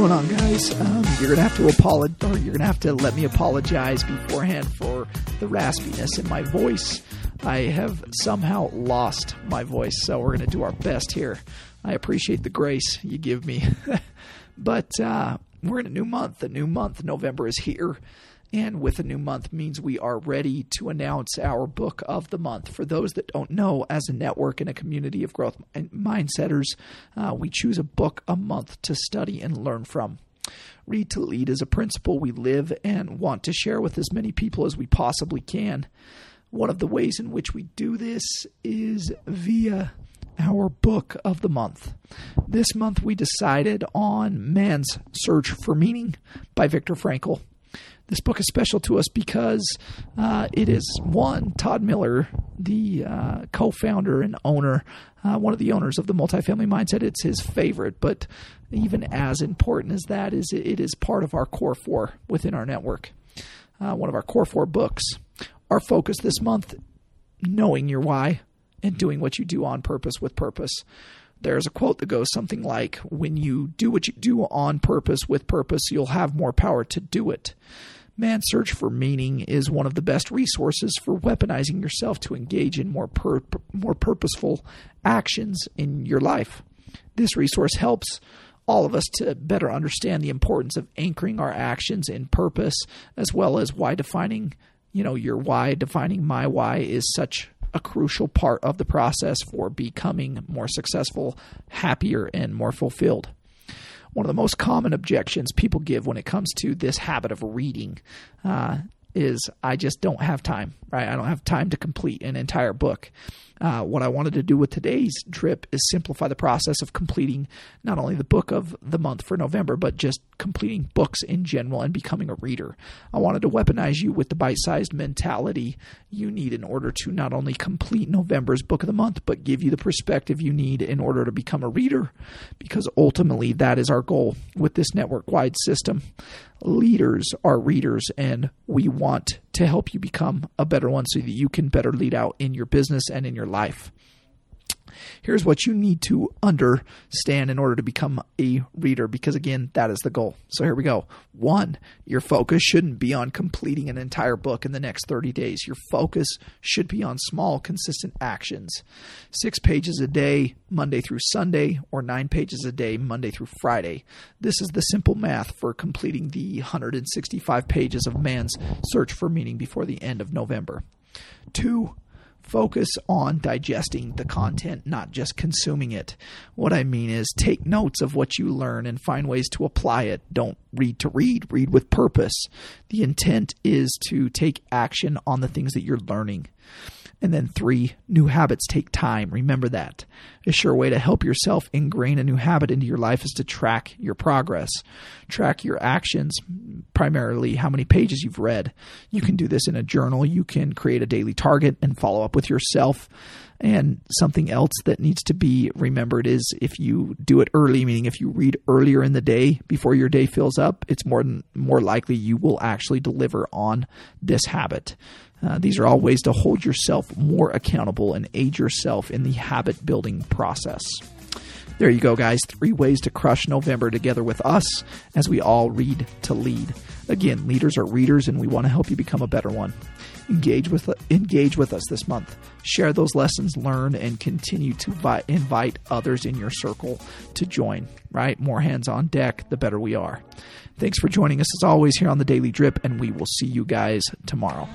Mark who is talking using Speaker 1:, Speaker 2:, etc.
Speaker 1: going on, guys? Um, you're gonna have to apologize, you're gonna have to let me apologize beforehand for the raspiness in my voice. I have somehow lost my voice, so we're gonna do our best here. I appreciate the grace you give me, but uh, we're in a new month. A new month, November is here. And with a new month means we are ready to announce our book of the month. For those that don't know, as a network and a community of growth mindsetters, uh, we choose a book a month to study and learn from. Read to lead is a principle we live and want to share with as many people as we possibly can. One of the ways in which we do this is via our book of the month. This month we decided on Man's Search for Meaning by Viktor Frankl. This book is special to us because uh, it is one Todd Miller, the uh, co-founder and owner, uh, one of the owners of the multifamily mindset. It's his favorite, but even as important as that is, it is part of our core four within our network. Uh, one of our core four books. Our focus this month: knowing your why and doing what you do on purpose with purpose there's a quote that goes something like when you do what you do on purpose with purpose you'll have more power to do it Man's Search for Meaning is one of the best resources for weaponizing yourself to engage in more pur- more purposeful actions in your life. This resource helps all of us to better understand the importance of anchoring our actions in purpose as well as why defining, you know, your why, defining my why is such a crucial part of the process for becoming more successful, happier and more fulfilled. One of the most common objections people give when it comes to this habit of reading uh, is I just don't have time, right? I don't have time to complete an entire book. Uh, what I wanted to do with today's drip is simplify the process of completing not only the book of the month for November, but just completing books in general and becoming a reader. I wanted to weaponize you with the bite sized mentality you need in order to not only complete November's book of the month, but give you the perspective you need in order to become a reader, because ultimately that is our goal with this network wide system. Leaders are readers, and we want to help you become a better one so that you can better lead out in your business and in your life. Here's what you need to understand in order to become a reader, because again, that is the goal. So here we go. One, your focus shouldn't be on completing an entire book in the next 30 days. Your focus should be on small, consistent actions. Six pages a day, Monday through Sunday, or nine pages a day, Monday through Friday. This is the simple math for completing the 165 pages of Man's Search for Meaning before the end of November. Two, focus on digesting the content, not just consuming it. What I mean is take notes of what you learn and find ways to apply it. Don't read to read, read with purpose. The intent is to take action on the things that you're learning. And then three, new habits take time. Remember that. A sure way to help yourself ingrain a new habit into your life is to track your progress. Track your actions, primarily how many pages you've read. You can do this in a journal. You can create a daily target and follow up with yourself. And something else that needs to be remembered is if you do it early, meaning if you read earlier in the day before your day fills up, it's more than, more likely you will actually deliver on this habit. Uh, these are all ways to hold yourself more accountable and aid yourself in the habit building process. There you go, guys. Three ways to crush November together with us as we all read to lead. Again, leaders are readers, and we want to help you become a better one. Engage with engage with us this month. Share those lessons learned, and continue to vi- invite others in your circle to join. Right, more hands on deck, the better we are. Thanks for joining us as always here on the Daily Drip, and we will see you guys tomorrow.